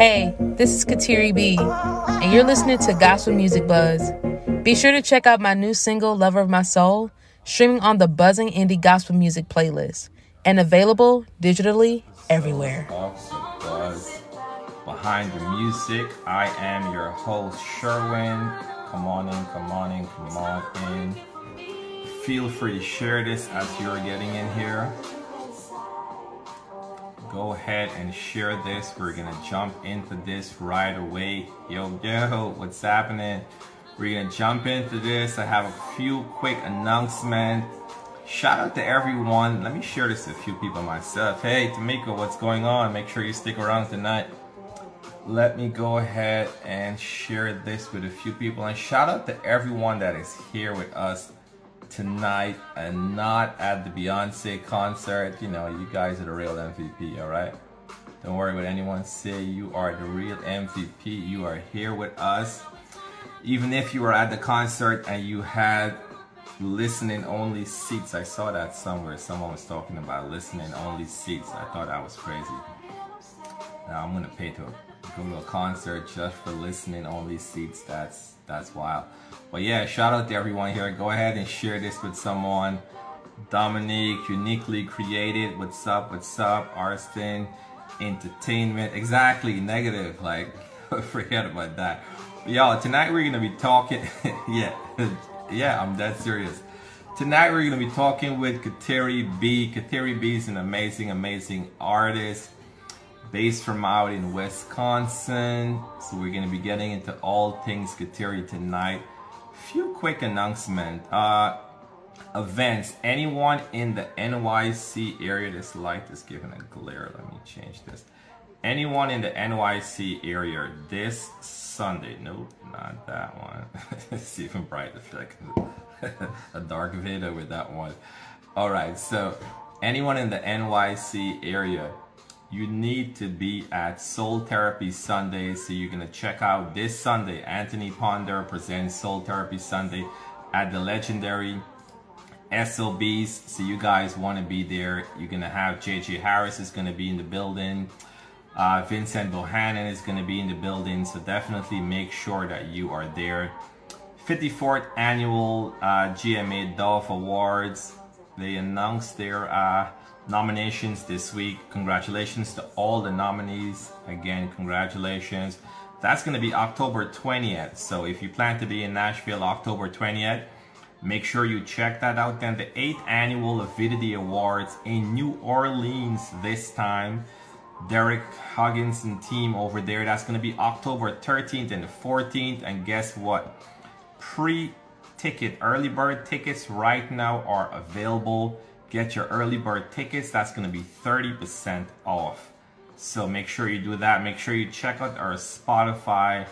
Hey, this is Kateri B, and you're listening to Gospel Music Buzz. Be sure to check out my new single, Lover of My Soul, streaming on the Buzzing Indie Gospel Music playlist and available digitally everywhere. Buzz. Behind the music, I am your host, Sherwin. Come on in, come on in, come on in. Feel free to share this as you're getting in here. Go ahead and share this. We're gonna jump into this right away. Yo, yo, what's happening? We're gonna jump into this. I have a few quick announcements. Shout out to everyone. Let me share this to a few people myself. Hey, Tamika, what's going on? Make sure you stick around tonight. Let me go ahead and share this with a few people. And shout out to everyone that is here with us tonight and not at the Beyonce concert. You know, you guys are the real MVP, all right? Don't worry what anyone say. You are the real MVP. You are here with us even if you were at the concert and you had listening only seats, I saw that somewhere. Someone was talking about listening only seats. I thought that was crazy. Now I'm gonna pay to go to a concert just for listening only seats. That's that's wild. But yeah, shout out to everyone here. Go ahead and share this with someone. Dominique, uniquely created. What's up? What's up? Arston, entertainment. Exactly, negative. Like, forget about that. Y'all, tonight we're gonna be talking. yeah, yeah, I'm that serious. Tonight we're gonna be talking with Kateri B. Kateri B is an amazing, amazing artist based from out in Wisconsin. So we're gonna be getting into all things Kateri tonight. Few quick announcement. Uh, events. Anyone in the NYC area? This light is giving a glare. Let me change this. Anyone in the NYC area this Sunday? Nope, not that one. it's even brighter. like a dark video with that one. All right, so anyone in the NYC area, you need to be at Soul Therapy Sunday. So you're gonna check out this Sunday. Anthony Ponder presents Soul Therapy Sunday at the legendary SOBs. So you guys want to be there. You're gonna have JJ Harris is gonna be in the building. Uh, Vincent Bohanan is going to be in the building, so definitely make sure that you are there. 54th annual uh, GMA Dove Awards. They announced their uh, nominations this week. Congratulations to all the nominees. Again, congratulations. That's going to be October 20th. So if you plan to be in Nashville October 20th, make sure you check that out. Then the 8th annual Avidity Awards in New Orleans this time. Derek Huggins and team over there. That's going to be October 13th and 14th. And guess what? Pre-ticket, early bird tickets right now are available. Get your early bird tickets. That's going to be 30% off. So make sure you do that. Make sure you check out our Spotify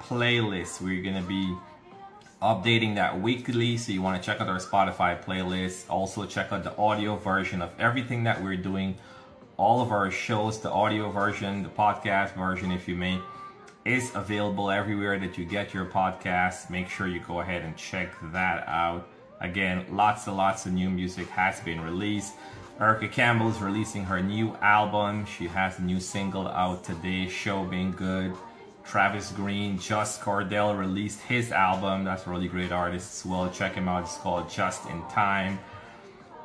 playlist. We're going to be updating that weekly. So you want to check out our Spotify playlist. Also check out the audio version of everything that we're doing all of our shows, the audio version, the podcast version, if you may, is available everywhere that you get your podcasts. Make sure you go ahead and check that out. Again, lots and lots of new music has been released. Erica Campbell is releasing her new album. She has a new single out today, Show Being Good. Travis Green, Just Cordell released his album. That's a really great artist as well. Check him out. It's called Just in Time.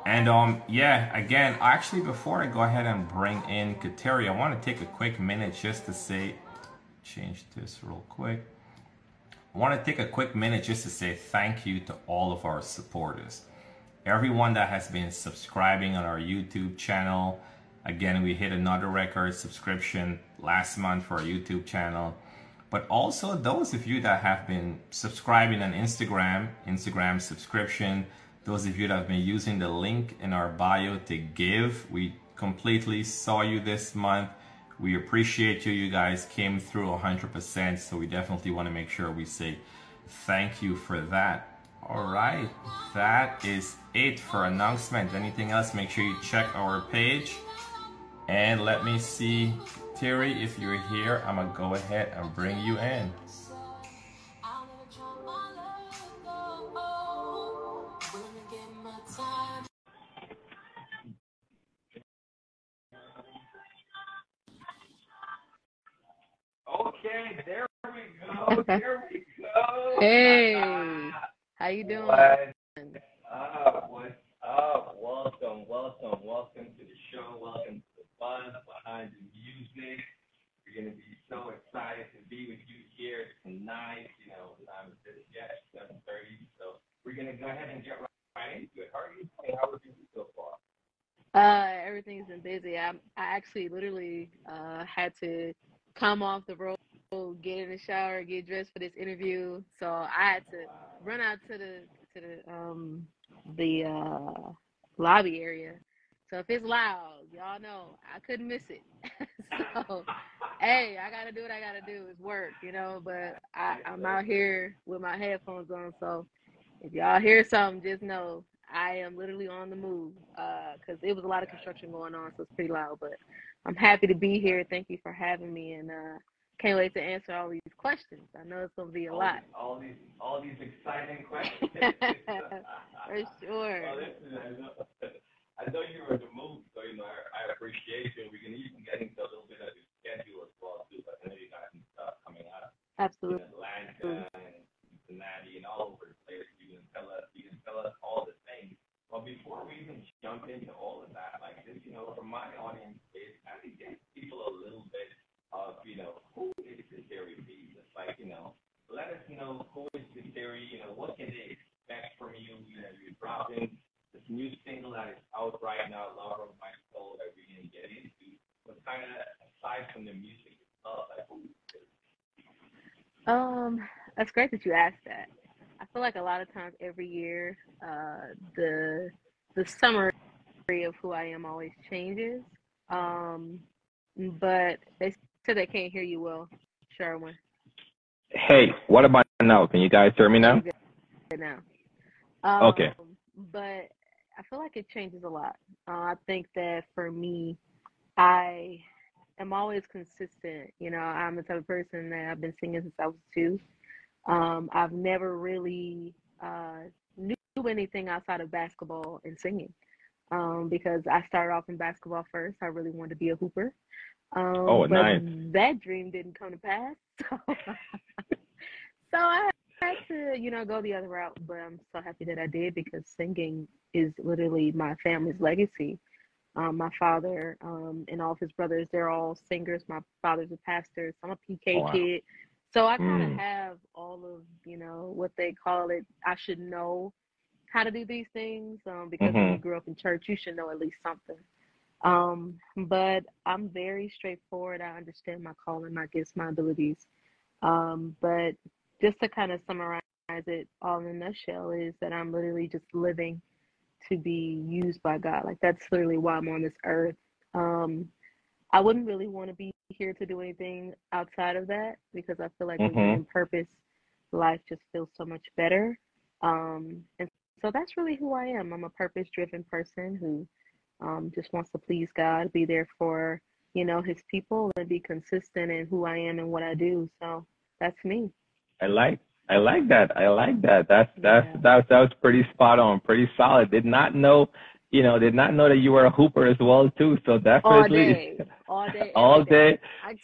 And um, yeah, again, actually, before I go ahead and bring in Kateri, I want to take a quick minute just to say, change this real quick. I want to take a quick minute just to say thank you to all of our supporters. Everyone that has been subscribing on our YouTube channel. Again, we hit another record subscription last month for our YouTube channel. But also those of you that have been subscribing on Instagram, Instagram subscription, those of you that have been using the link in our bio to give, we completely saw you this month. We appreciate you. You guys came through 100%. So we definitely want to make sure we say thank you for that. All right. That is it for announcement. Anything else? Make sure you check our page. And let me see, Terry, if you're here, I'm going to go ahead and bring you in. There we go. There we go. Hey, how you doing? What up? What's up? Welcome, welcome, welcome to the show. Welcome to the buzz behind the music. We're gonna be so excited to be with you here tonight. You know, time is yet 7:30, so we're gonna go ahead and get right into it. How are you doing? How was your week so far? Uh, everything's been busy. I I actually literally uh had to come off the road, the shower, get dressed for this interview. So I had to run out to the to the um the uh lobby area. So if it's loud, y'all know I couldn't miss it. so hey, I gotta do what I gotta do. It's work, you know. But I, I'm out here with my headphones on, so if y'all hear something, just know I am literally on the move because uh, it was a lot of construction going on, so it's pretty loud. But I'm happy to be here. Thank you for having me, and uh, can't wait to answer all these questions. I know it's gonna be a all lot. These, all these, all these exciting questions. for sure. Well, listen, I know, I know you were in the mood, so you know I, I appreciate you. We can even get into a little bit of your schedule as well too. But I know you got some stuff coming up. Absolutely. In Atlanta and Cincinnati and all over the place. You can tell us. You can tell us all the things. But before we even jump into all of that, like this, you know, from my audience, is I think give people a little bit of, you know, who the Terry B? It's like, you know, let us know who is the Terry, you know, what can they expect from you? You know, you're dropping this new single that is out right now, Lover of My Soul, that we're going to get into. But kind of aside from the music itself, Um, that's great that you asked that. I feel like a lot of times every year, uh, the the summary of who I am always changes. Um, but they said they can't hear you well, Sherwin. Hey, what about now? Can you guys hear me now? Now. Um, Okay. But I feel like it changes a lot. Uh, I think that for me, I am always consistent. You know, I'm the type of person that I've been singing since I was two. Um, I've never really uh, knew anything outside of basketball and singing um, because I started off in basketball first. I really wanted to be a hooper. Um, Oh, but nice. that dream didn't come to pass. So, so I had to, you know, go the other route. But I'm so happy that I did because singing is literally my family's legacy. Um, my father um, and all of his brothers, they're all singers. My father's a pastor. So I'm a PK Oh, wow. kid. So I kind of Mm. have all of, you know, what they call it. I should know how to do these things um, because when you grew up in church, you should know at least something. Um, but I'm very straightforward. I understand my calling, my gifts, my abilities. Um, but just to kind of summarize it all in a nutshell is that I'm literally just living to be used by God. Like that's literally why I'm on this earth. Um, I wouldn't really want to be here to do anything outside of that because I feel like when Mhm. in purpose, life just feels so much better. Um, and so that's really who I am. I'm a purpose driven person who um, just wants to please God, be there for, you know, his people and be consistent in who I am and what I do. So that's me. I like I like that. I like that. That's that's Yeah. that was, that was pretty spot on, pretty solid. Did not know, you know, did not know that you were a hooper as well too. So All definitely day. All day. all day.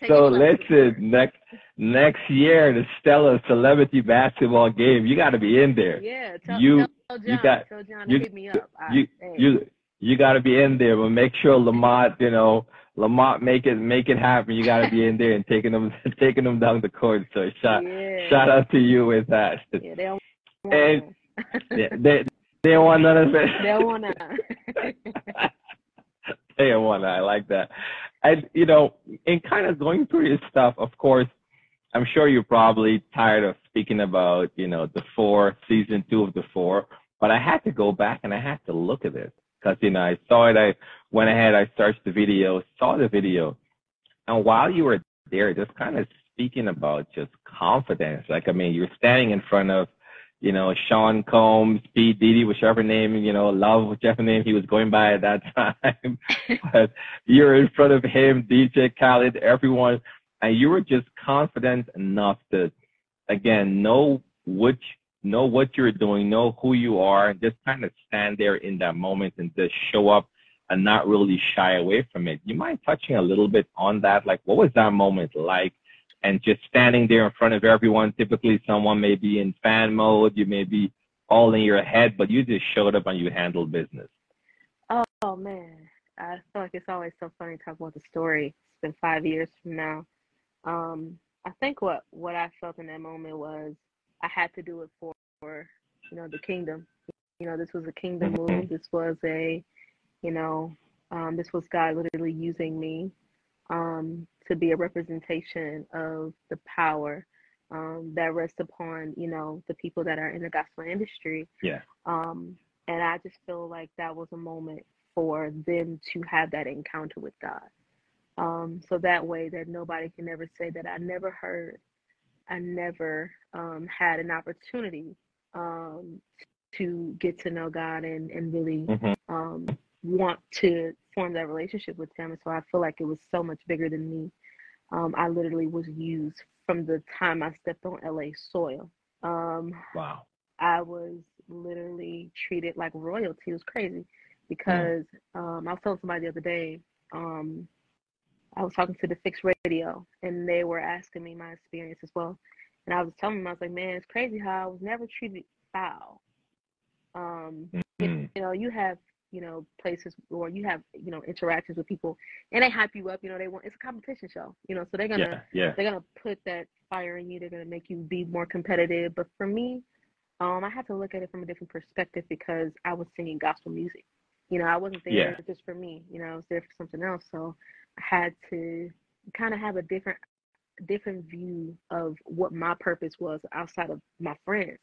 So anybody to the listen, next next year the Stellar Celebrity Basketball Game, you got to be in there. Yeah, tell, You- tell you John, got- tell John you- hit me up. I, You you you got to be in there, but make sure Lamont, you know, Lamont make it make it happen. You got to be in there and taking them taking them down the court. So shout yeah, shout out to you with that. Yeah, they don't want And-. Yeah, they they don't want none of it. they don't want none. they don't want that. I like that. And you know, in kind of going through this stuff, of course, I'm sure you're probably tired of speaking about you know the four season two of the four. But I had to go back and I had to look at it because you know I saw it. I went ahead, I searched the video, saw the video, and while you were there, just kind of speaking about just confidence. Like I mean, you're standing in front of you know, Sean Combs, P. Diddy, whichever name, you know, Love, whichever name he was going by at that time. but you're in front of him, DJ Khaled, everyone, and you were just confident enough to, again, know which, know what you're doing, know who you are, and just kind of stand there in that moment and just show up and not really shy away from it. You mind touching a little bit on that? Like, what was that moment like? and just standing there in front of everyone. Typically, someone may be in fan mode, you may be all in your head, but you just showed up and you handled business. Oh, man, I feel like it's always so funny to talk about the story. It's been five years from now. Um, I think what what I felt in that moment was I had to do it for, for you know the kingdom. You know, this was a kingdom mm-hmm. move. This was a, you know, um, this was God literally using me um, to be a representation of the power um, that rests upon, you know, the people that are in the gospel industry. Yeah. Um, and I just feel like that was a moment for them to have that encounter with God. Um, so that way that nobody can ever say that I never heard, I never um, had an opportunity um, to get to know God and, and really mm-hmm. um, want to form that relationship with Him. And so I feel like it was so much bigger than me. Um, I literally was used from the time I stepped on LA soil. Um, wow. I was literally treated like royalty. It was crazy because mm. I was telling somebody the other day, um, I was talking to the fixed radio and they were asking me my experience as well. And I was telling them, I was like, man, it's crazy how I was never treated foul. Um, mm-hmm. you know, you have, you know, places or you have, you know, interactions with people and they hype you up, you know, they want, it's a competition show, you know, so they're going to, yeah, yeah. they're to put that fire in you. They're to make you be more competitive. But for me, um, I had to look at it from a different perspective because I was singing gospel music. You know, I wasn't there yeah. just for me, you know, I was there for something else. So had to kind of have a different different view of what my purpose was outside of my friends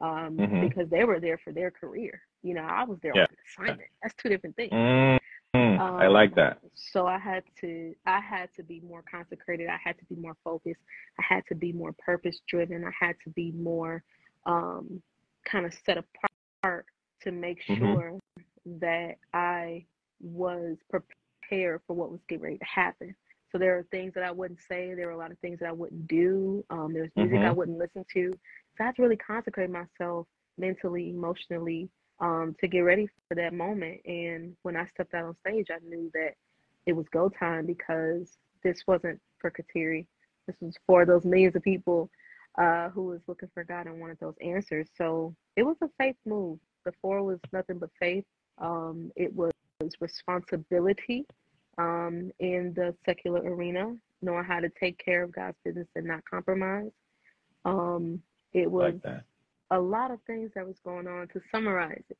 um, mm-hmm. because they were there for their career. You know, I was there yeah. on assignment. That's two different things. Mm-hmm. Um, I like that. So I had to, I had to be more consecrated. I had to be more focused. I had to be more purpose driven. I had to be more um, kind of set apart to make mm-hmm. sure that I was prepared for what was getting ready to happen. So there are things that I wouldn't say. There were a lot of things that I wouldn't do. Um, there's music mm-hmm. I wouldn't listen to. So I had to really consecrate myself mentally, emotionally, um, to get ready for that moment. And when I stepped out on stage, I knew that it was go time because this wasn't for Kateri. This was for those millions of people uh, who was looking for God and wanted those answers. So it was a faith move. Before was nothing but faith. Um, it was responsibility um, in the secular arena, knowing how to take care of God's business and not compromise. Um, it was like a lot of things that was going on to summarize it.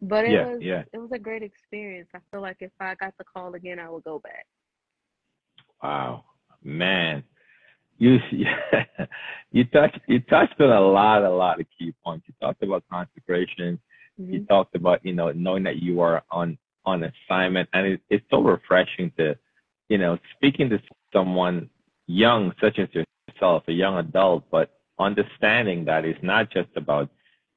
But it yeah, was yeah. it was a great experience. I feel like if I got the call again, I would go back. Wow, man, you you touched you touched on a lot a lot of key points. You talked about consecration. Mm-hmm. You talked about you know knowing that you are on on assignment, and it, it's so refreshing to, you know, speaking to someone young such as yourself, a young adult, but understanding that it's not just about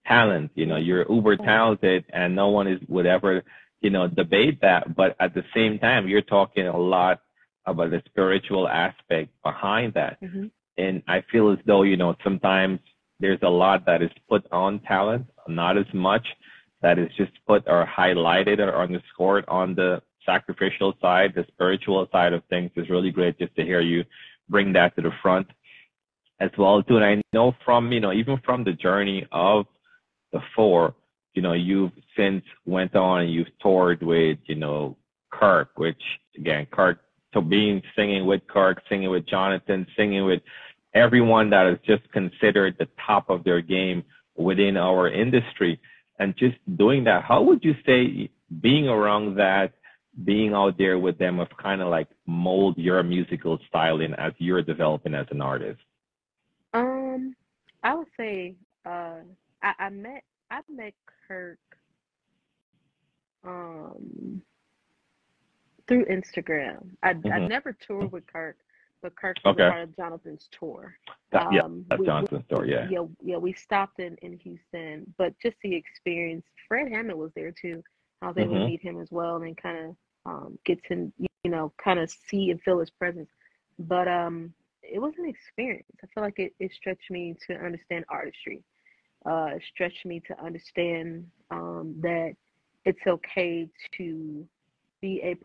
talent. You know, you're uber talented, and no one is would ever, you know, debate that. But at the same time, you're talking a lot about the spiritual aspect behind that. Mm-hmm. And I feel as though, you know, sometimes there's a lot that is put on talent, not as much that is just put or highlighted or underscored on the sacrificial side, the spiritual side of things is really great just to hear you bring that to the front as well too. And I know from, you know, even from the journey of the four, you know, you've since went on and you've toured with, you know, Kirk, which again, Kirk, so being singing with Kirk, singing with Jonathan, singing with everyone that is just considered the top of their game within our industry and just doing that, how would you say being around that, being out there with them have kind of like mold your musical styling as you're developing as an artist? Um, I would say uh, I, I met I met Kirk um through Instagram. I mm-hmm. I never toured with Kirk, but Kirk was okay. part of Jonathan's tour. Yeah, um, that's we, Jonathan's we, tour. Yeah. Yeah, yeah. We stopped in in Houston, but just the experience. Fred Hammond was there too. I was able mm-hmm. to meet him as well and kind of um, get to you know kind of see and feel his presence. But um, it was an experience. I feel like it, it stretched me to understand artistry. Uh, stretched me to understand um, that it's okay to be a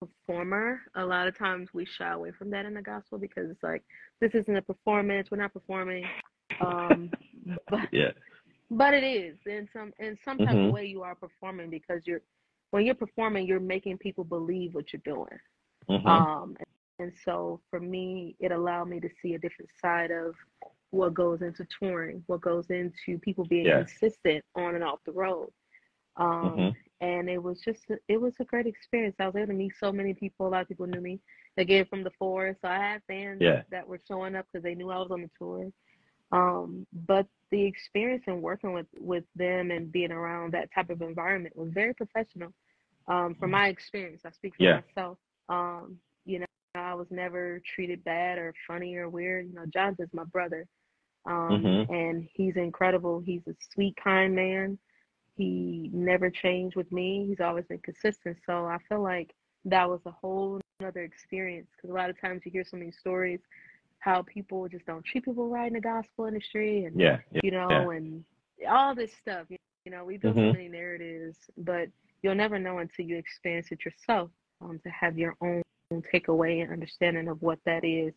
performer, a lot of times we shy away from that in the gospel because it's like this isn't a performance. We're not performing. Um, but Yeah. but it is in some in some type Mhm. of way you are performing because you're when you're performing you're making people believe what you're doing. Mhm. Um, and so for me, it allowed me to see a different side of what goes into touring, what goes into people being Yeah. consistent on and off the road. Um, Mhm. and it was just it was a great experience. I was able to meet so many people. A lot of people knew me again from the forest. So I had fans Yeah. that were showing up because they knew I was on the tour. Um, but the experience in working with with them and being around that type of environment was very professional. Um, from my experience, I speak for Yeah. myself. Um, you know, I was never treated bad or funny or weird. You know, John's is my brother, um, Mhm. and he's incredible. He's a sweet, kind man. He never changed with me. He's always been consistent. So I feel like that was a whole another experience because a lot of times you hear so many stories how people just don't treat people right in the gospel industry and Yeah. Yeah. you know yeah. and all this stuff you, know we build Mhm. so many narratives but you'll never know until you experience it yourself um, to have your own takeaway and understanding of what that is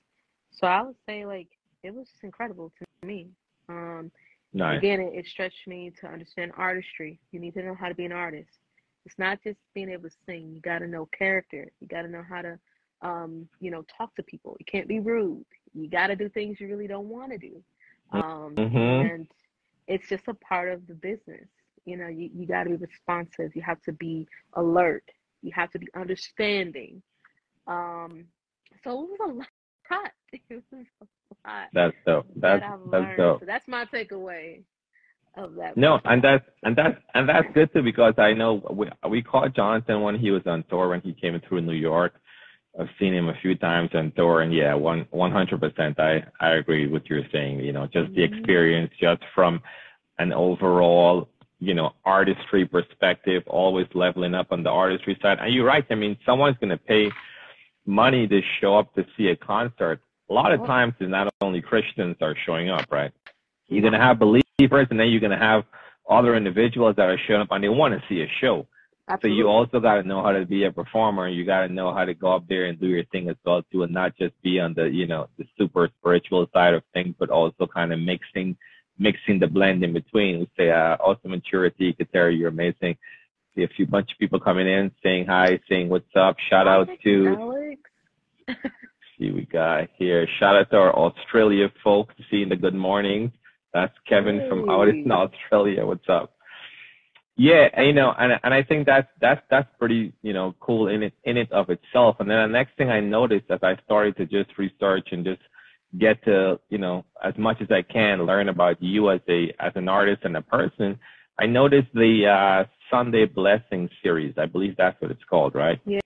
so i would say like it was just incredible to me um, Nice. Again, it, it stretched me to understand artistry. You need to know how to be an artist. It's not just being able to sing. You got to know character. You got to know how to, um, you know, talk to people. You can't be rude. You got to do things you really don't want to do. Um, Mhm. and it's just a part of the business. You know, you, you got to be responsive. You have to be alert. You have to be understanding. Um, so it was a lot. It was a That's dope. That's I've that's dope. So that's my takeaway of that. No, and that's and that's and that's good too because I know we we caught Jonathan when he was on tour when he came through New York. I've seen him a few times on tour, and yeah, one one hundred percent. I I agree with you saying. You know, just the Mhm. experience, just from an overall you know artistry perspective, always leveling up on the artistry side. And you're right. I mean, someone's gonna pay money to show up to see a concert. A lot of times, it's not only Christians are showing up, right? You're gonna have believers, and then you're gonna have other individuals that are showing up and they want to see a show. So you also got to know how to be a performer. You got to know how to go up there and do your thing as well too, and not just be on the you know the super spiritual side of things, but also kind of mixing mixing the blend in between. We say uh, also maturity, Kateri, you're amazing. See a few bunch of people coming in, saying hi, saying what's up. Shout out to Alex. see we got here. Shout out to our Australia folks seeing the good mornings. That's Kevin from out in Australia. What's up? Yeah, you know, and and I think that's that's that's pretty you know cool in it in it of itself. And then the next thing I noticed as I started to just research and just get to you know as much as I can learn about you as a as an artist and a person, I noticed the uh, Sunday Blessing series. I believe that's what it's called, right? Yes.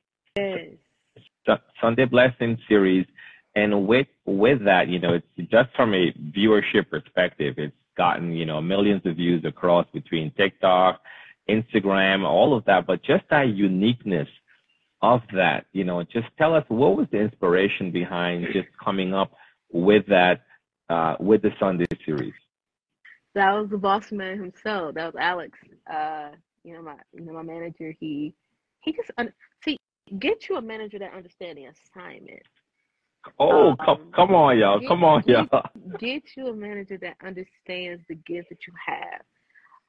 Su- Sunday Blessing series. And with with that, you know, it's just from a viewership perspective, it's gotten, you know, millions of views across between TikTok, Instagram, all of that. But just that uniqueness of that, you know, just tell us what was the inspiration behind just coming up with that uh with the Sunday series. That was the boss man himself. That was Alex. Uh, you know my you know my manager. He he just see get you a manager that understands the assignment. Oh, come Um, come on, y'all. get- Come on, get- y'all. Get you a manager that understands the gift that you have.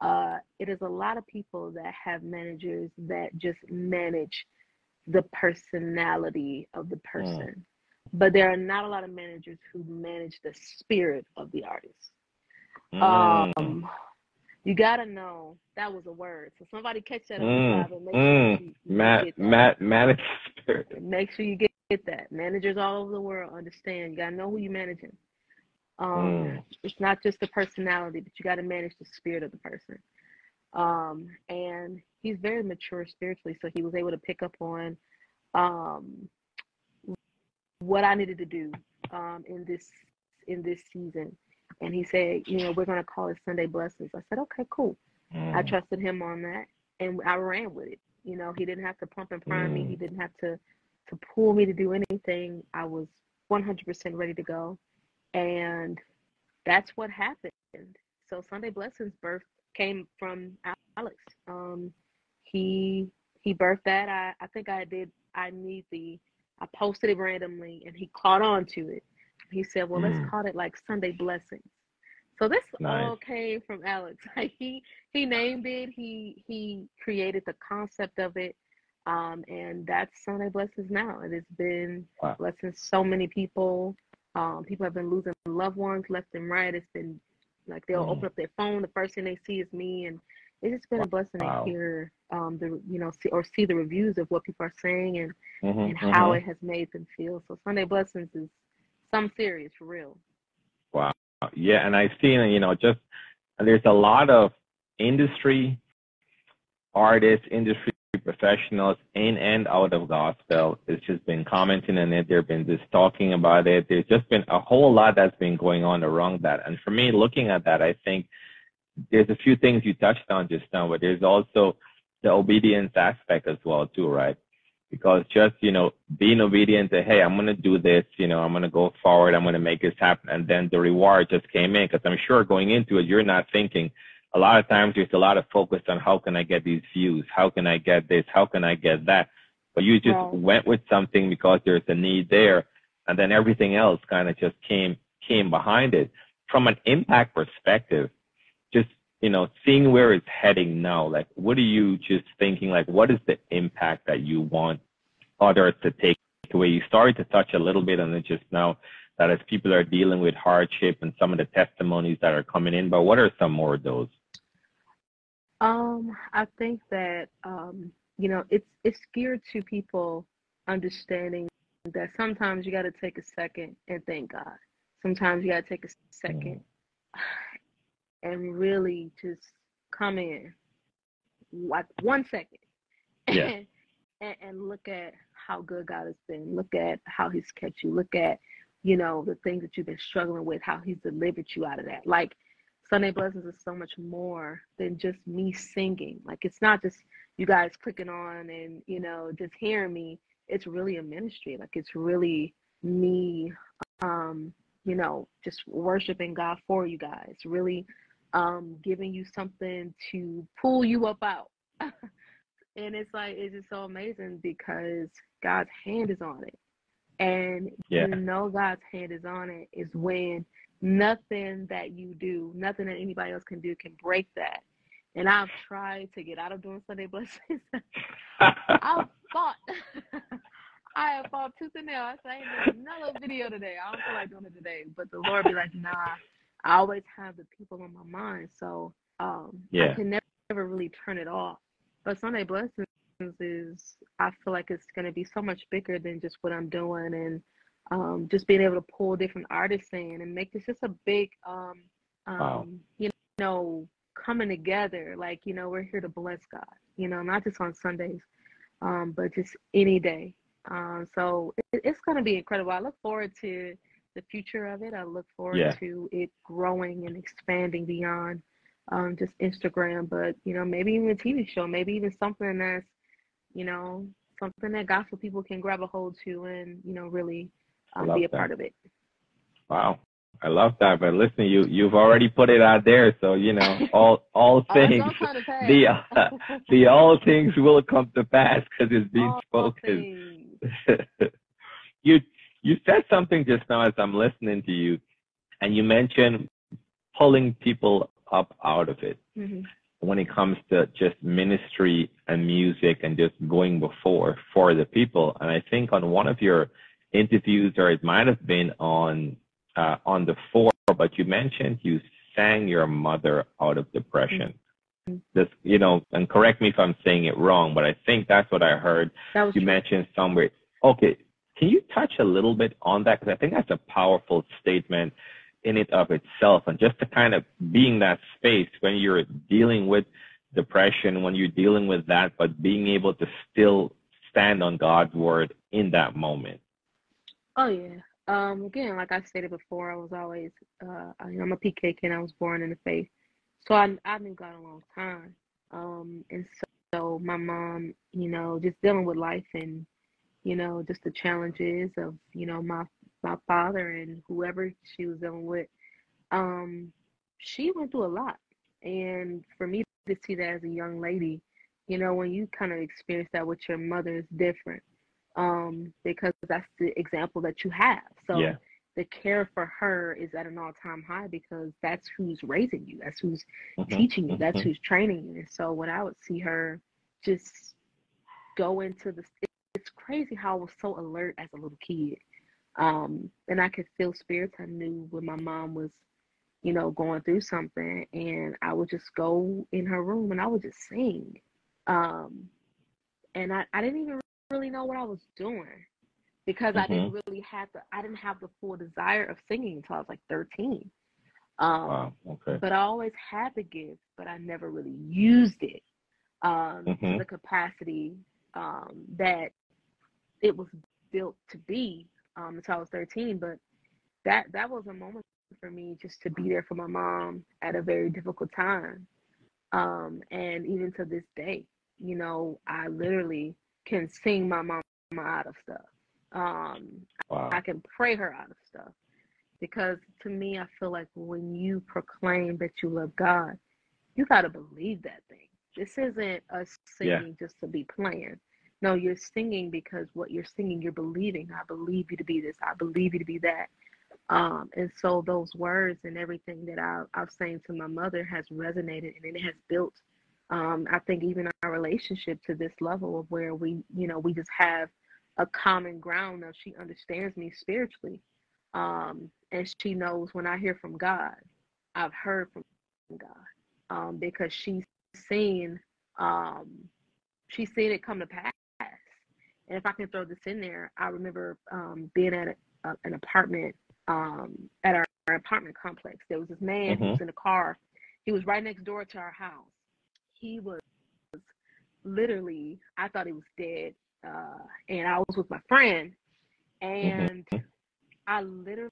Uh, it is a lot of people that have managers that just manage the personality of the person, but there are not a lot of managers who manage the spirit of the artist. Mm, Um, you gotta know that was a word. So somebody catch that on Mm, the and make mm. sure you, you Matt get that. Matt manage spirit. Make sure you get, get that. Managers all over the world understand. You gotta know who you're managing. Um, Mm. it's not just the personality, but you gotta manage the spirit of the person. Um, and he's very mature spiritually, so he was able to pick up on um what I needed to do um in this in this season. And he said, you know, we're gonna call it Sunday Blessings. I said, okay, cool. I Mm. trusted him on that, and I ran with it. You know, he didn't have to pump and prime me. Mm. He didn't have to to pull me to do anything. I was 100% ready to go, and that's what happened. So Sunday Blessings birth came from Alex. Um, he he birthed that. I I think I did. I need the. I posted it randomly, and he caught on to it. He said, "Well, let's Mm, call it like Sunday blessings." So this nice. all came from Alex. Like he he named it. He he created the concept of it, um, and that's Sunday blessings now. And it's been Wow. blessing so many people. Um, people have been losing loved ones left and right. It's been like they'll Mm, open up their phone, the first thing they see is me, and it's just been a blessing to hear um, the you know see or see the reviews of what people are saying and hmm and how hmm it has made them feel. So Sunday blessings is some serious for real. Wow. Yeah, and I've seen, you know, just there's a lot of industry artists, industry professionals in and out of gospel. It's just been commenting on it. They've been just talking about it. There's just been a whole lot that's been going on around that. And for me, looking at that, I think there's a few things you touched on just now, but there's also the obedience aspect as well too, right? Because just, you know, being obedient to, hey, I'm going to do this, you know, I'm going to go forward, I'm going to make this happen. And then the reward just came in because I'm sure going into it, you're not thinking, a lot of times there's a lot of focus on how can I get these views? How can I get this? How can I get that? But you just Right. went with something because there's a need there. And then everything else kind of just came, came behind it. From an impact perspective, just, you know, seeing where it's heading now, like what are you just thinking? Like what is the impact that you want others to take away? You started to touch a little bit on it just now that as people are dealing with hardship and some of the testimonies that are coming in, but what are some more of those? Um, I think that um, you know, it's it's geared to people understanding that sometimes you got to take a second and thank God. Sometimes you got to take a Mm, second and really just come in, like one second, Yeah. and, and and look at how good God has been. Look at how He's kept you. Look at you know the things that you've been struggling with, how He's delivered you out of that. Like Sunday Blessings is so much more than just me singing. Like it's not just you guys clicking on and you know just hearing me. It's really a ministry. Like it's really me, um, you know, just worshiping God for you guys. Really, um, giving you something to pull you up out. and it's like it's just so amazing because God's hand is on it. And Yeah. you know God's hand is on it is when nothing that you do, nothing that anybody else can do can break that. And I've tried to get out of doing Sunday blessings. I've fought. I have fought tooth and nail. I said, I ain't doing another video today. I don't feel like doing it today. But the Lord be like, nah. I always have the people on my mind. So um I can never, never really turn it off. But Sunday blessings is I feel like it's gonna be so much bigger than just what I'm doing and um just being able to pull different artists in and make this just a big um Wow. um you know coming together like you know we're here to bless God you know not just on Sundays um but just any day um so it, it's going to be incredible I look forward to the future of it I look forward Yeah. to it growing and expanding beyond um just Instagram but you know maybe even a TV show maybe even something that's you know something that gospel people can grab a hold to and you know really um, be a that. part of it Wow. I love that. But listen, you you've already put it out there, so you know all all things the uh, the all things will come to pass because it's being all spoken. you you said something just now as I'm listening to you, and you mentioned pulling people up out of it hmm when it comes to just ministry and music and just going before for the people. And I think on one of your interviews, or it might have been on uh, on the four, but you mentioned you sang your mother out of depression. Mhm. This, you know, and correct me if I'm saying it wrong, but I think that's what I heard that was you true. mentioned somewhere. Okay, can you touch a little bit on that? Because I think that's a powerful statement in it of itself, and just to kind of being that space when you're dealing with depression, when you're dealing with that, but being able to still stand on God's word in that moment. Oh yeah. Um, again, like I stated before, I was always uh, I'm a PK kid. I was born in the faith, so I I knew God a long time. Um, and so, so my mom, you know, just dealing with life and you know just the challenges of you know my my father and whoever she was dealing with. Um, she went through a lot, and for me to see that as a young lady, you know, when you kind of experience that with your mother is different. um, because that's the example that you have. So Yeah. the care for her is at an all time high because that's who's raising you, that's who's Mhm, teaching you, that's mhm. who's training you. And so when I would see her just go into the, crazy how I was so alert as a little kid. Um, and I could feel spirits. I knew when my mom was, you know, going through something, and I would just go in her room and I would just sing. Um, and I, I didn't even really know what I was doing because I didn't really have the I didn't have the full desire of singing until I was like 13. Um, Wow. Okay. but I always had the gift, but I never really used it um, to Mhm. the capacity um, that it was built to be um, until I was 13. But that that was a moment for me just to be there for my mom at a very difficult time, um, and even to this day, you know, I literally can sing my mama out of stuff. Um, Wow. I can pray her out of stuff. Because to me, I feel like when you proclaim that you love God, you got to believe that thing. This isn't us Yeah. singing just to be playing. No, you're singing because what you're singing, you're believing. I believe you to be this. I believe you to be that. Um, and so those words and everything that I, I've saying to my mother has resonated and it has built, um, I think, even our relationship to this level of where we, you know, we just have a common ground of she understands me spiritually. Um, and she knows when I hear from God, I've heard from God um, because she's seen um, she's seen it come to pass. And if I can throw this in there, I remember um, being at a, a, an apartment um, at our, our apartment complex. There was this man who was in a car. He was right next door to our house. He was literally, I thought he was dead. Uh, and I was with my friend, and I literally,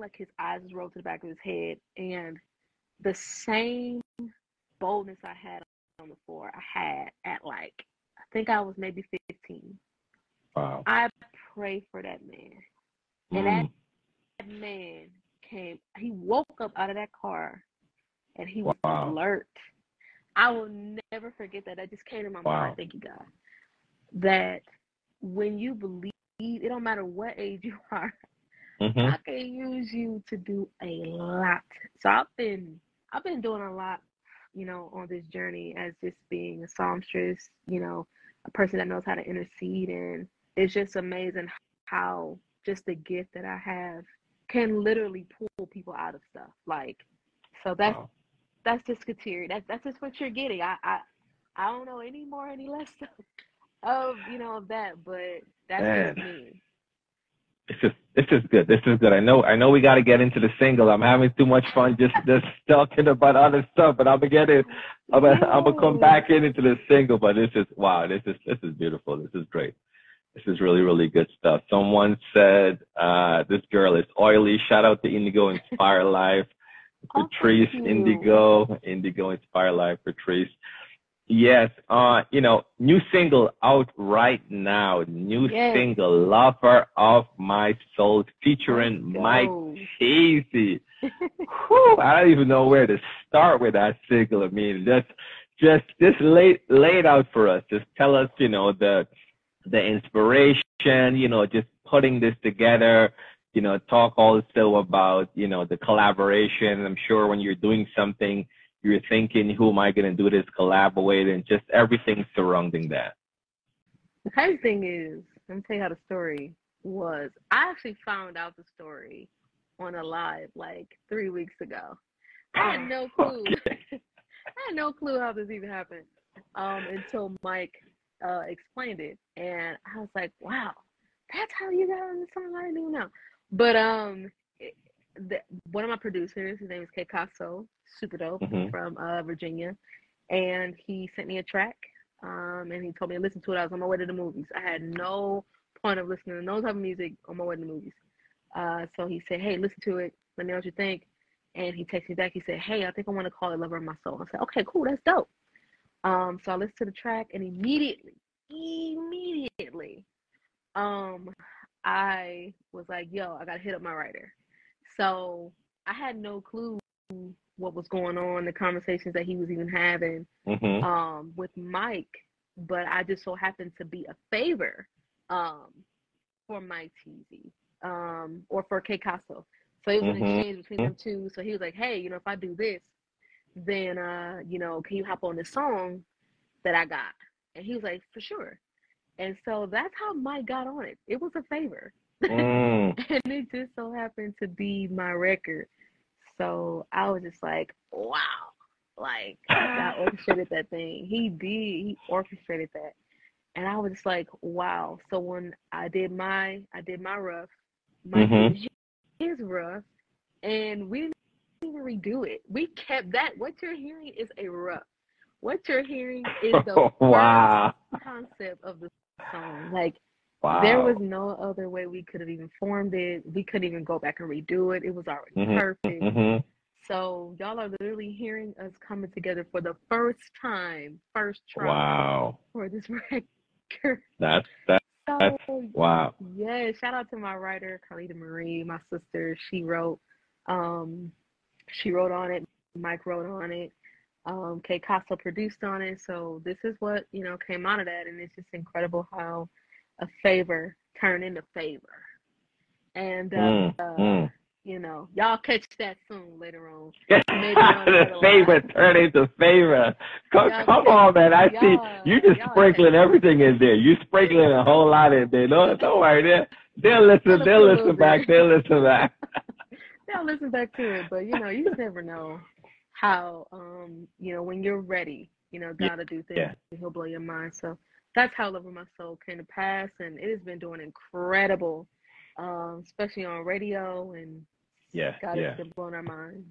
like, his eyes rolled to the back of his head, and the same boldness I had on the floor, I had at like, I think I was maybe 15. Wow. I pray for that man. And Mm. that man came, he woke up out of that car and he was Wow. alert. I will never forget that. That just came to my Wow. mind. Thank you, God. That when you believe, it don't matter what age you are, Mhm. I can use you to do a lot. So I've been I've been doing a lot, you know, on this journey as just being a songstress, you know, a person that knows how to intercede and it's just amazing how just the gift that I have can literally pull people out of stuff. Like so that's Wow. that's just Kateri. That's that's just what you're getting. I I I don't know any more any less of you know of that, but that's just Man. me. This is this is good. This is good. I know I know we got to get into the single. I'm having too much fun just just talking about other stuff, but I'm gonna get it. I'm gonna, I'm gonna come back in into the single. But this is wow. This is this is beautiful. This is great. This is really really good stuff. Someone said uh, this girl is oily. Shout out to Indigo Inspire Life. Oh, Patrice you. Indigo Indigo Inspire Life. Patrice. Yes, uh, you know, new single out right now. New Yes. single, Lover of My Soul, featuring Mike. Tezzy. Whew, I don't even know where to start with that single. I mean, just, just, just lay, lay it out for us. Just tell us, you know, the, the inspiration, you know, just putting this together, you know, talk also about, you know, the collaboration. I'm sure when you're doing something, you're thinking, who am I going to do this collab with? And just everything surrounding that. The crazy thing is, let me tell you how the story was. I actually found out the story on a live like three weeks ago. I had no clue. I had no clue how this even happened um, until Mike uh, explained it, and I was like, "Wow, that's how you got on the song." I didn't even know. But um, it, the, one of my producers, his name is K super dope Mhm. from uh, Virginia, and he sent me a track. Um, and he told me to listen to it. I was on my way to the movies. I had no point of listening to no type of music on my way to the movies. Uh, so he said, "Hey, listen to it. Let me know what you think." And he texted me back. He said, "Hey, I think I want to call it Lover of My Soul." I said, "Okay, cool. That's dope." Um, so I listened to the track, and immediately, immediately, um, I was like, "Yo, I gotta hit up my writer." So I had no clue what was going on, the conversations that he was even having hmm um, with Mike, but I just so happened to be a favor um, for Mike Tezzy um, or for K Casso. So it was an Mhm. exchange between them two. So he was like, hey, you know, if I do this, then, uh, you know, can you hop on this song that I got? And he was like, for sure. And so that's how Mike got on it. It was a favor. Mm. and it just so happened to be my record. So I was just like, wow. Like I orchestrated that thing. He did. He orchestrated that. And I was just like, wow. So when I did my I did my rough, my Mhm. his rough, and we didn't redo it. We kept that. What you're hearing is a rough. What you're hearing is the wow. concept of the song. Like Wow. there was no other way we could have even formed it. We couldn't even go back and redo it. It was already Mhm, perfect. Mhm. So y'all are literally hearing us coming together for the first time, first try Wow. for this record. That's that. So Wow. yeah, shout out to my writer, Carlita Marie, my sister. She wrote, um, she wrote on it. Mike wrote on it. Um, Kay Casa produced on it. So this is what you know came out of that, and it's just incredible how a favor turned into favor. And uh, Mm, uh, mm. you know, y'all catch that soon later on. The favor turned into favor. Come, come on, man. I see y'all- just sprinkling everything in there. You sprinkling a whole lot in there. Don't, don't worry. They'll, they'll listen. They'll listen back. They'll listen back. Y'all listen back to it, but you know, you never know how um, you know, when you're ready, you know, God will do things yeah. he'll blow your mind. So that's how Love of My Soul came to pass and it has been doing incredible, um, especially on radio and Yeah, God yeah. has been blowing our minds.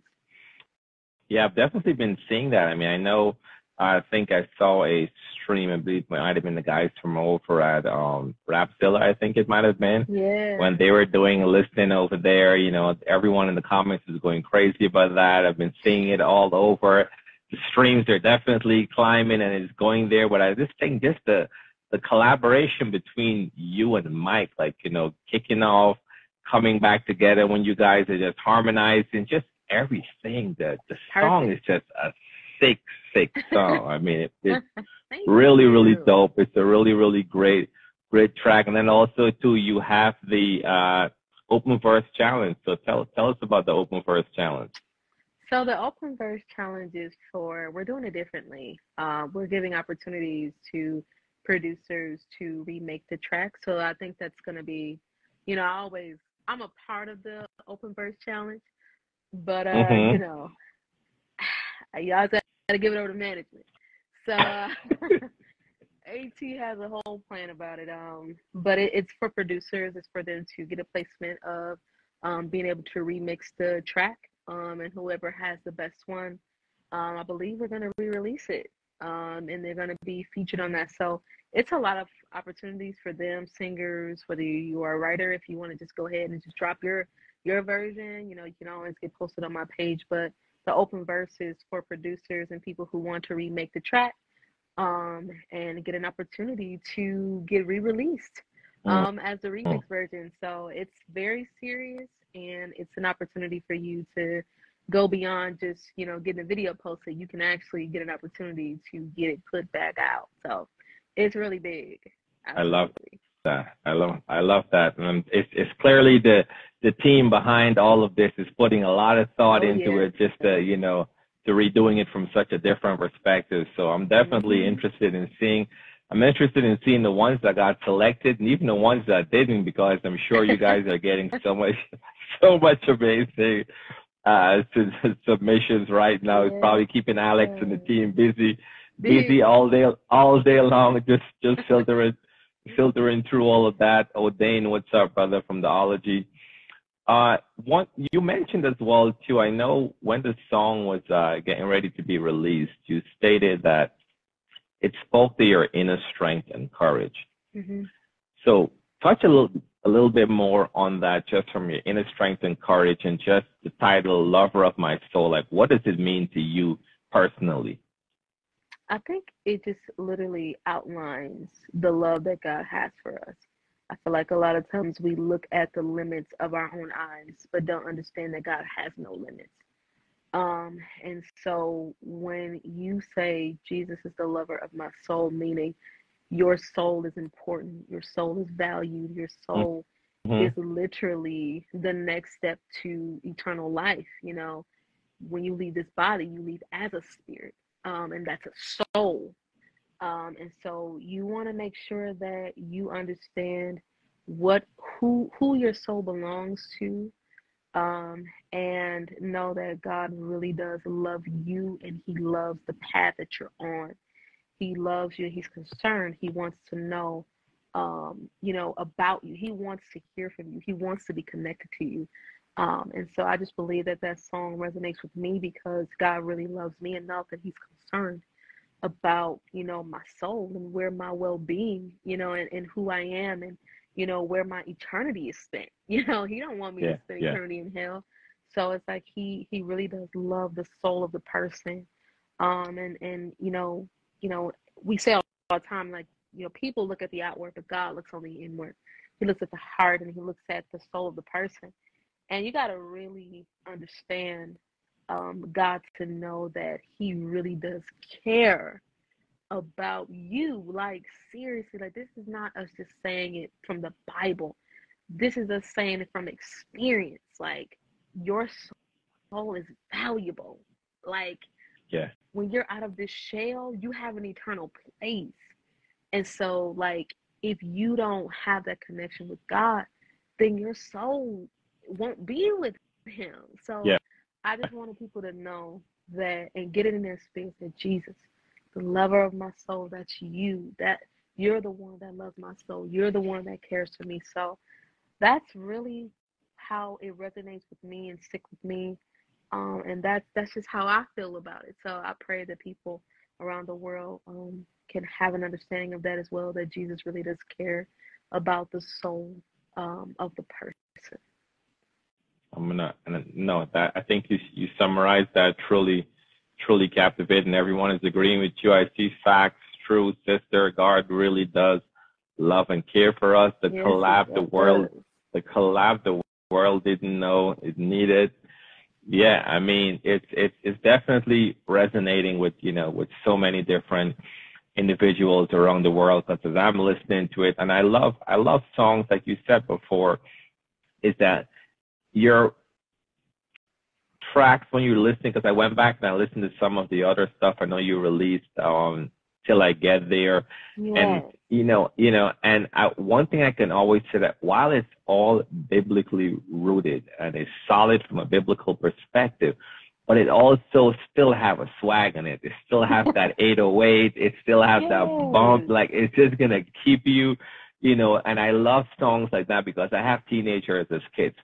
Yeah, I've definitely been seeing that. I mean, I know. I think I saw a stream. I believe it might have been the guys from over at um Rapzilla. I think it might have been. Yeah. when they were doing a listing over there, you know, everyone in the comments is going crazy about that. I've been seeing it all over. The streams are definitely climbing and it's going there. But I just think just the the collaboration between you and Mike, like, you know, kicking off, coming back together when you guys are just harmonizing, just everything. The the song is just a sick, sick song. I mean, it, it's really, really dope. It's a really, really great, great track. And then also too, you have the uh, open verse challenge. So tell tell us about the open verse challenge. So the open verse challenge is for we're doing it differently. Uh, we're giving opportunities to producers to remake the track. So I think that's gonna be, you know, I always I'm a part of the open verse challenge, but uh, Mhm. you know, y'all gotta give it over to management. So uh, AT has a whole plan about it. Um, but it, it's for producers. It's for them to get a placement of um, being able to remix the track. Um, and whoever has the best one, um, I believe we're gonna re-release it. Um, and they're gonna be featured on that. So it's a lot of opportunities for them, singers, whether you are a writer, if you want to just go ahead and just drop your your version, you know, you can always get posted on my page. But the open verse is for producers and people who want to remake the track um, and get an opportunity to get re-released Mm. um, as the remix version. So it's very serious, and it's an opportunity for you to go beyond just you know getting a video posted. You can actually get an opportunity to get it put back out. So it's really big. I love Absolutely. That I love I love that. And it's it's clearly the the team behind all of this is putting a lot of thought Oh, into yeah. it, just uh, you know, to redoing it from such a different perspective. So I'm definitely Mhm. interested in seeing. I'm interested in seeing the ones that got selected and even the ones that didn't, because I'm sure you guys are getting so much, so much amazing uh, su- submissions right now. It's probably keeping Alex and the team busy, busy all day, all day long, just just filtering, filtering through all of that. O'Dane, what's up, brother, from the Ology? Uh, one you mentioned as well too. I know when the song was uh, getting ready to be released, you stated that it spoke to your inner strength and courage. Mhm. So touch a little a little bit more on that, just from your inner strength and courage, and just the title "Lover of My Soul." Like, what does it mean to you personally? I think it just literally outlines the love that God has for us. I feel like a lot of times we look at the limits of our own eyes, but don't understand that God has no limits. Um, and so when you say Jesus is the lover of my soul, meaning your soul is important, your soul is valued, your soul mm-hmm. is literally the next step to eternal life. You know, when you leave this body, you leave as a spirit, um, and that's a soul. Um, and so you want to make sure that you understand what who who your soul belongs to um, and know that God really does love you and He loves the path that you're on. He loves you. He's concerned. He wants to know, um, you know, about you. He wants to hear from you. He wants to be connected to you. Um, and so I just believe that that song resonates with me because God really loves me enough that He's concerned about, you know, my soul and where my well being, you know, and, and who I am and you know, where my eternity is spent. You know, he don't want me yeah, to spend yeah. eternity in hell. So it's like he he really does love the soul of the person. Um and and you know, you know, we say all the time like, you know, people look at the outward, but God looks on the inward. He looks at the heart and he looks at the soul of the person. And you got to really understand um, God to know that He really does care about you. Like, seriously, like, this is not us just saying it from the Bible. This is us saying it from experience. Like, your soul is valuable. Like, yeah. When you're out of this shell, you have an eternal place. And so, like, if you don't have that connection with God, then your soul won't be with Him. So, yeah. I just wanted people to know that and get it in their spirit that Jesus the lover of my soul. That's you. That you're the one that loves my soul. You're the one that cares for me. So that's really how it resonates with me and stick with me. Um, and that's that's just how I feel about it. So I pray that people around the world um, can have an understanding of that as well. That Jesus really does care about the soul um, of the person. I'm gonna no that I think you you summarized that truly truly captivating. Everyone is agreeing with you. I see facts, true, sister. God really does love and care for us. The yes, collab the world, the collab the world didn't know it needed. Yeah, I mean, it's it's it's definitely resonating with you know with so many different individuals around the world. Because as I'm listening to it, and I love I love songs like you said before, is that you're tracks when you're listening? Because I went back and I listened to some of the other stuff. I know you released um till I get there, yes. and you know, you know, and I, one thing I can always say that while it's all biblically rooted and it's solid from a biblical perspective, but it also still have a swag in it. It still has that 808. It still has yes. that bump. Like it's just gonna keep you, you know. And I love songs like that because I have teenagers as kids.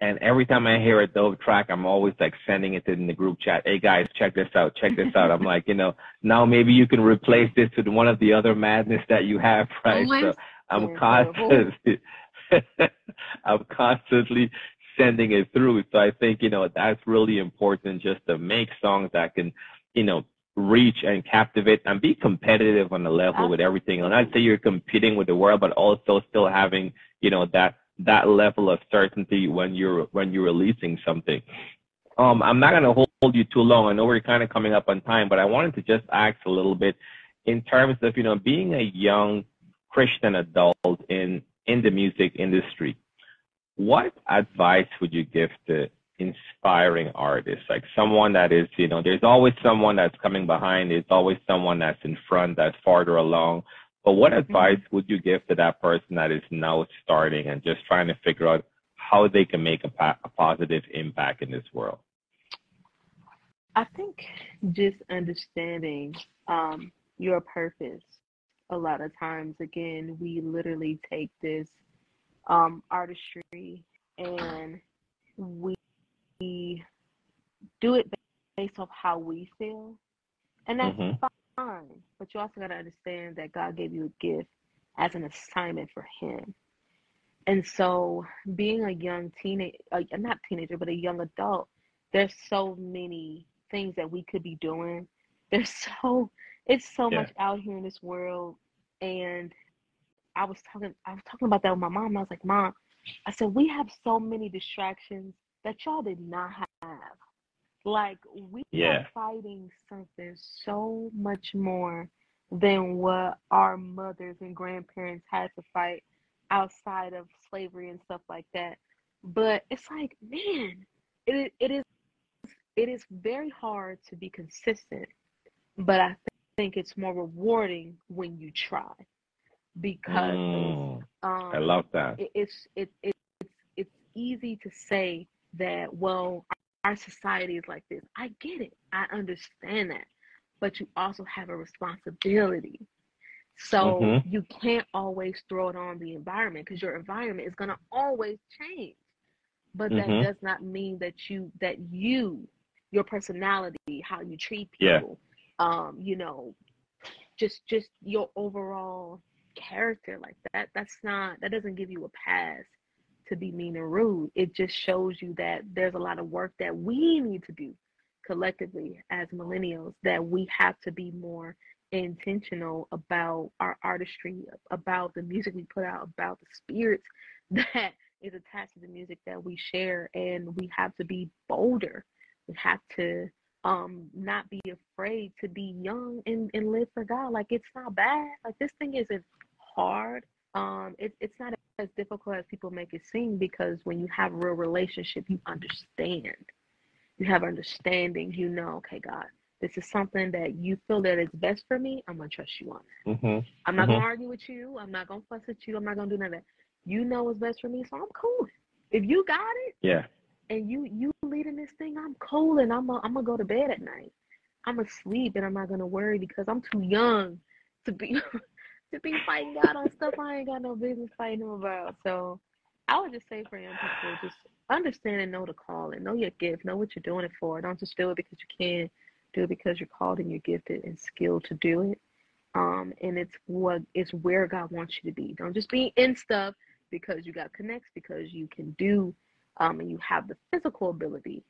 And every time I hear a dope track, I'm always like sending it in the group chat. Hey guys, check this out, check this out. I'm like, you know, now maybe you can replace this with one of the other madness that you have, right? so I'm constantly, I'm constantly sending it through. So I think, you know, that's really important just to make songs that can, you know, reach and captivate and be competitive on the level with everything. And I'd say you're competing with the world, but also still having, you know, that that level of certainty when you're when you're releasing something. Um, I'm not going to hold you too long. I know we're kind of coming up on time, but I wanted to just ask a little bit in terms of you know being a young Christian adult in in the music industry. What advice would you give to inspiring artists, like someone that is, you know, there's always someone that's coming behind, there's always someone that's in front, that's farther along. But what mm-hmm. advice would you give to that person that is now starting and just trying to figure out how they can make a, a positive impact in this world? I think just understanding um, your purpose. A lot of times, again, we literally take this um, artistry and we do it based off how we feel, and that's mm-hmm fine, but you also got to understand that God gave you a gift as an assignment for Him. And so, being a young teenage, uh, not teenager, but a young adult, there's so many things that we could be doing. There's so, it's so yeah. much out here in this world. And I was talking, I was talking about that with my mom. I was like, Mom, I said, we have so many distractions that y'all did not have. Like we yeah. are fighting something so much more than what our mothers and grandparents had to fight outside of slavery and stuff like that. But it's like, man, it it is it is very hard to be consistent, but I think it's more rewarding when you try because Mm, um, I love that. it, it's it, it it's it's easy to say that well our society is like this. I get it. I understand that. But you also have a responsibility. So Mhm. you can't always throw it on the environment because your environment is going to always change. But that Mhm. does not mean that you that you your personality, how you treat Yeah. people, um, you know, just just your overall character like that that's not that doesn't give you a pass to be mean and rude it just shows you that there's a lot of work that we need to do collectively as millennials that we have to be more intentional about our artistry about the music we put out about the spirits that is attached to the music that we share and we have to be bolder we have to um not be afraid to be young and, and live for God. Like it's not bad. Like this thing isn't hard. Um it, it's not as difficult as people make it seem because when you have a real relationship, you understand. You have understanding, you know, okay, God, this is something that you feel that is best for me. I'm gonna trust you on it. hmm I'm not Mhm. gonna argue with you. I'm not gonna fuss at you. I'm not gonna do none of that. You know what's best for me, so I'm cool. If you got it Yeah. and you you leading this thing, I'm cool and I'm i I'm gonna go to bed at night. I'm asleep and I'm not gonna worry because I'm too young to be to be fighting God on stuff I ain't got no business fighting him about. So I would just say for young people, just understand and know the call and know your gift, know what you're doing it for. Don't just do it because you can. Do it because you're called and you're gifted and skilled to do it. Um, and it's what it's where God wants you to be. Don't just be in stuff because you got connects, because you can do um, and you have the physical ability,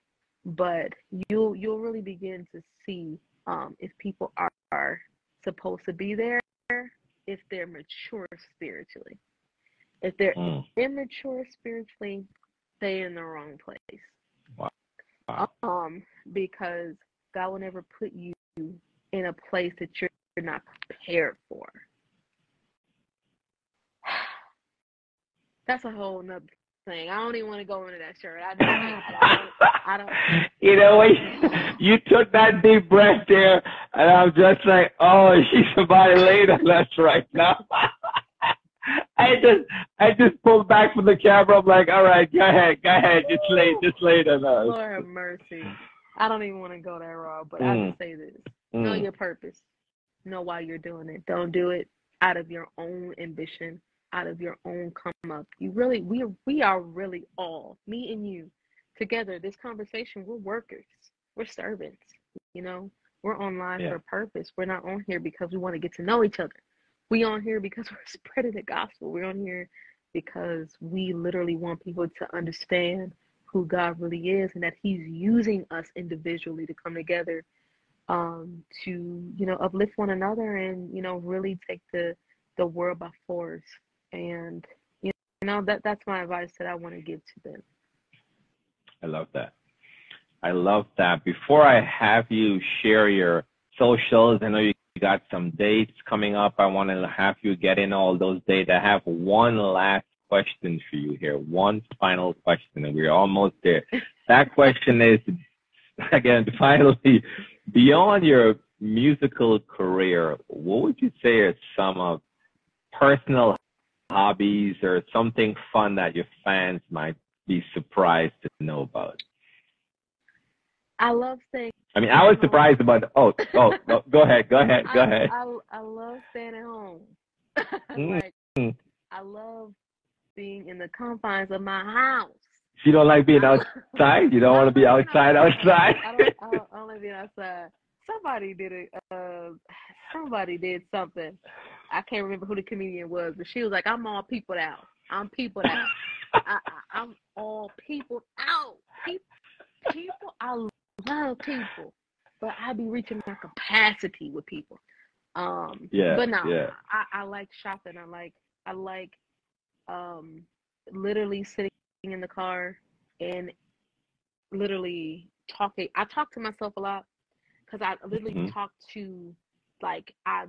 but you'll you'll really begin to see um, if people are, are supposed to be there, if they're mature spiritually. If they're Mm. immature spiritually, they in the wrong place. Wow. Wow. Um, because God will never put you in a place that you're not prepared for. That's a whole nother thing. I don't even want to go into that shirt. I don't. I don't. I don't you know what? You took that deep breath there, and I'm just like, oh, she's about to lay on us right now. I just, I just pulled back from the camera. I'm like, all right, go ahead, go ahead, just lay, just lay on us. Lord have mercy. I don't even want to go that raw, but I Mm. just say this. Know Mm. your purpose. Know why you're doing it. Don't do it out of your own ambition, out of your own come up. You really we we are really all, me and you, together, this conversation, we're workers. We're servants. You know? We're online Yeah. for a purpose. We're not on here because we want to get to know each other. We on here because we're spreading the gospel. We're on here because we literally want people to understand who God really is and that He's using us individually to come together um, to, you know, uplift one another and, you know, really take the the world by force. And you know, that that's my advice that I want to give to them. I love that. I love that. Before I have you share your socials, I know you got some dates coming up. I want to have you get in all those dates. I have one last question for you here. One final question, and we're almost there. That question is, again, finally, beyond your musical career, what would you say are some of personal hobbies or something fun that your fans might be surprised to know about? I love staying. I mean, I was surprised about. Oh, oh, no, go ahead, go ahead, go I, ahead. I, I love staying at home. Mm. I love being in the confines of my house. You don't like being outside. You don't want to be outside. Outside. I don't, I don't, I don't like being outside. Somebody did it. Uh, somebody did something. I can't remember who the comedian was, but she was like, "I'm all people out. I'm people out. I, I, I'm all people out. People, people. I love people, but I be reaching my capacity with people. Um, Yeah, but no, yeah. I, I like shopping. I like, I like, um, literally sitting in the car and literally talking. I talk to myself a lot because I literally Mhm. talk to, like, I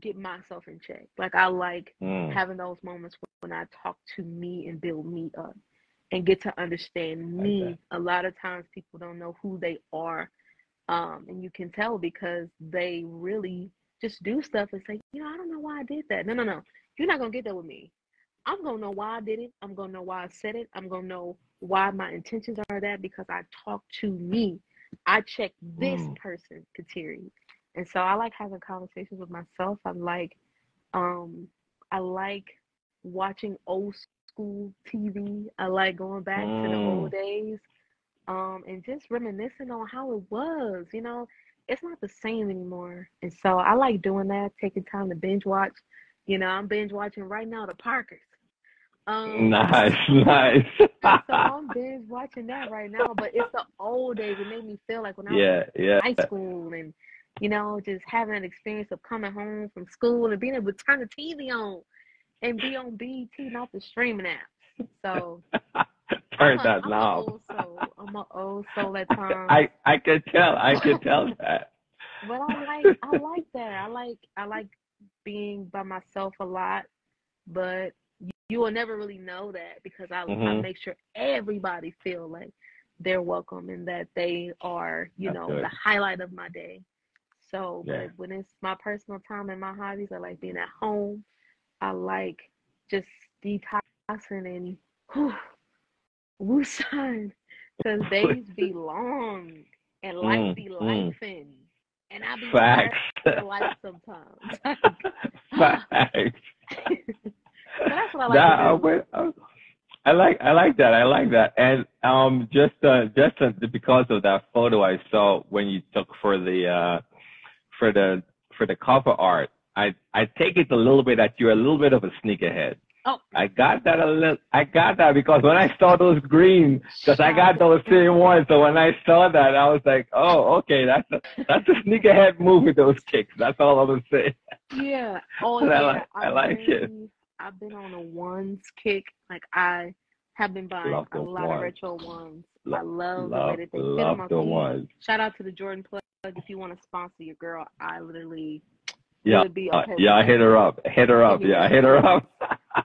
get myself in check. Like I like Mm. having those moments when I talk to me and build me up and get to understand me. Okay. A lot of times people don't know who they are. Um, and you can tell because they really just do stuff and say, you know, I don't know why I did that. No, no, no. You're not gonna get that with me. I'm gonna know why I did it. I'm gonna know why I said it. I'm gonna know why my intentions are that because I talk to me. I check this Mm. person, Kateri. And so I like having conversations with myself. I like um I like watching old school TV. I like going back to the old days. Um and just reminiscing on how it was, you know. It's not the same anymore. And so I like doing that, taking time to binge watch. You know, I'm binge watching right now the Parkers. Um Nice, nice. so I'm binge watching that right now, but it's the old days. It made me feel like when I was yeah, yeah. in high school and you know, just having an experience of coming home from school and being able to turn the TV on and be on BET, not the streaming app. So Turn I'm that I'm a knob. I'm an old soul at times. I I could tell. I could tell that. But I like I like that. I like I like being by myself a lot, but you, you will never really know that because I I Mhm. make sure everybody feel like they're welcome and that they are, you That's know, good. the highlight of my day. So, Yeah. but when it's my personal time and my hobbies, I like being at home. I like just detoxing and whew, woosah, because days be long and life Mm, be mm. And I be Facts. life sometimes. Facts. That's what I like That- to I do. I- I like I like that. I like that. And um just uh just uh, because of that photo I saw when you took for the uh for the for the cover art, I I take it a little bit that you're a little bit of a sneakerhead. Oh, I got that a little. I got that because when I saw those green, because I got those same ones. So when I saw that, I was like, oh, okay, that's a that's a sneakerhead move with those kicks. That's all I'm gonna say. Yeah. Oh, I like- I like it. I've been on a ones kick. Like I have been buying Love a the lot of retro ones. I love, the love- way that they fit on my the feet. ones. Shout out to the Jordan Plug. If you want to sponsor your girl, I literally Yeah, would be uh, okay. yeah, I hit her up. Hit her up. Yeah, I hit her up.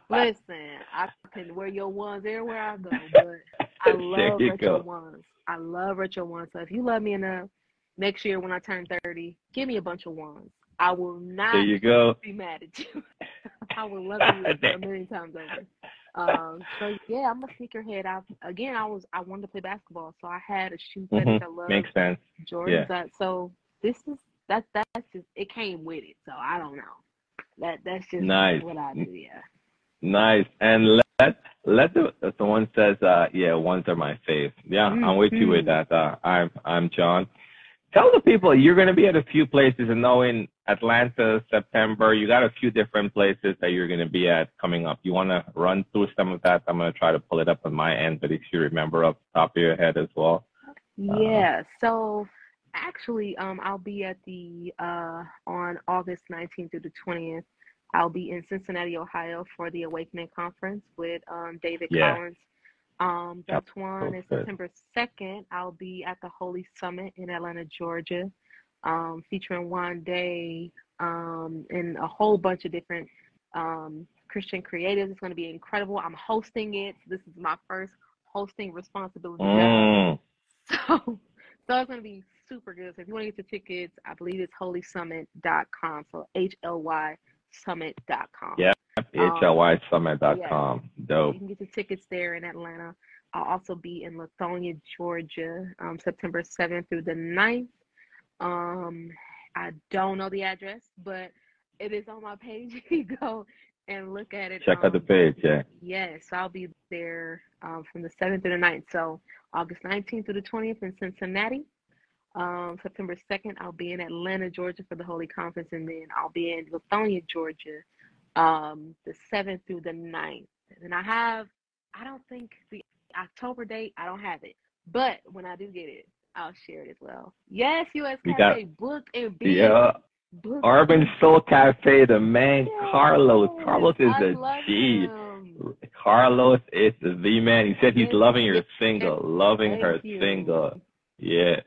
Listen, I can wear your ones everywhere I go, but I love you retro go. ones. I love retro ones. So if you love me enough, next year when I turn 30, give me a bunch of ones. I will not There you go. be mad at you. I will love you a million times over. Um, so yeah, I'm a sneakerhead. I again, I was I wanted to play basketball, so I had a shoe fetish. Mhm. I love Makes sense. Jordans. I- so this is that that's just it came with it. So I don't know. That that's just Nice. what I do. Yeah. Nice. And let let the someone says, uh, yeah, ones are my fave. Yeah, I'm with you with Mhm. that. Uh, I'm I'm John. Tell the people you're going to be at a few places, and know in Atlanta, September, you got a few different places that you're going to be at coming up. You want to run through some of that? I'm going to try to pull it up on my end, but if you remember off the top of your head as well. Yeah. So actually, um, I'll be at the uh on August 19th through the 20th. I'll be in Cincinnati, Ohio for the Awakening Conference with um David Yeah. Collins. Um, Yep, that's one. sounds And. September 2nd, I'll be at the Holy Summit in Atlanta, Georgia, um, featuring one day um and a whole bunch of different um Christian creatives. It's going to be incredible. I'm hosting it. This is my first hosting responsibility. Mm, So, so it's gonna be super good. So if you want to get the tickets, I believe it's holysummit.com. So H L Y summit.com. Yeah. HLYSummit.com. You Dope. You can get the tickets there in Atlanta. I'll also be in Lithonia, Georgia, um, September 7th through the 9th. Um, I don't know the address, but it is on my page. You go and look at it. Check out the Um, page. Yeah. Yes, I'll be there um, from the 7th through the 9th. So August 19th through the 20th in Cincinnati. Um, September 2nd, I'll be in Atlanta, Georgia for the Holy Conference. And then I'll be in Lithonia, Georgia um, the 7th through the 9th. And I have, I don't think the October date, I don't have it. But when I do get it, I'll share it as well. Yes, US Cafe, book and be Yeah. book Urban Soul Cafe, the man Carlos. Yes, Carlos is I a G. him. Carlos is the man. He said he's loving your single, loving Thank her you. single. Yeah.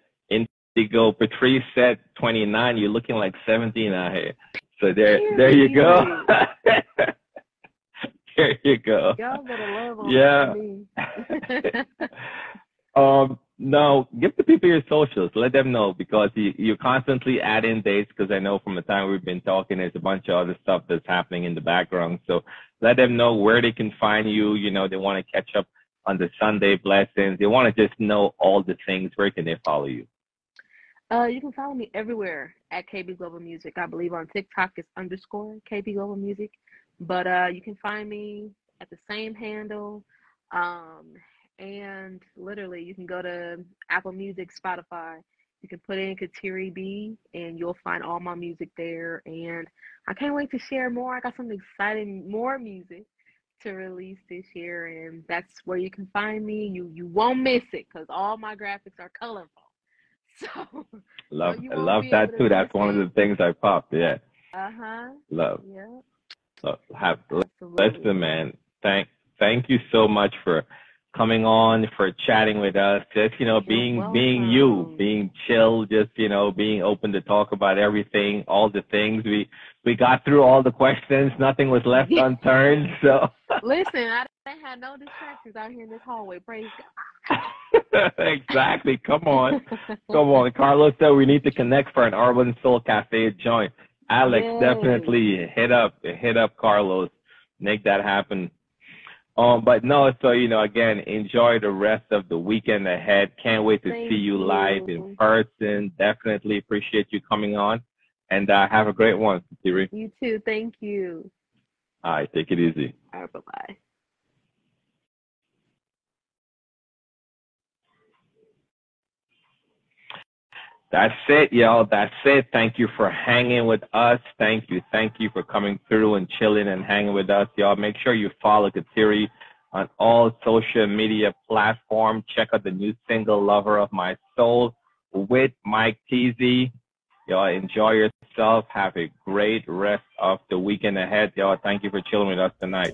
Indigo. Patrice said 29. You're looking like 17 out here. So there, there you go. there you go. Yeah. Um, no, give the people your socials. Let them know because you, you're constantly adding dates because I know from the time we've been talking, there's a bunch of other stuff that's happening in the background. So let them know where they can find you. You know, they want to catch up on the Sunday blessings. They want to just know all the things. Where can they follow you? Uh, you can follow me everywhere at KB Global Music. I believe on TikTok it's underscore KB Global Music, but uh, you can find me at the same handle. Um, and literally, you can go to Apple Music, Spotify. You can put in Kateri B, and you'll find all my music there. And I can't wait to share more. I got some exciting more music to release this year, and that's where you can find me. You you won't miss it because all my graphics are colorful. So, Love, you I love that to too. That's one of the things I popped. Yeah, uh huh, love. yeah, So have absolutely. Listen, man, thank thank you so much for coming on, for chatting with us. Just you know, You're being being you, being chill, just you know, being open to talk about everything, all the things. We we got through all the questions. Nothing was left unturned. So Listen, I didn't have no distractions out here in this hallway. Praise God. exactly. Come on, come on. Carlos said we need to connect for an Urban Soul Cafe joint. Alex, Yay. definitely hit up hit up Carlos, make that happen. Um, but no, so you know, again, enjoy the rest of the weekend ahead. Can't wait to Thank see you live in person. Definitely appreciate you coming on, and uh, have a great one, Siri. You too. Thank you. All right, take it easy. All right, bye bye. That's it, y'all. That's it. Thank you for hanging with us. Thank you. Thank you for coming through and chilling and hanging with us, y'all. Make sure you follow Kateri on all social media platforms. Check out the new single, Lover of My Soul, with Mike Tezzy. Y'all enjoy yourself. Have a great rest of the weekend ahead, y'all. Thank you for chilling with us tonight.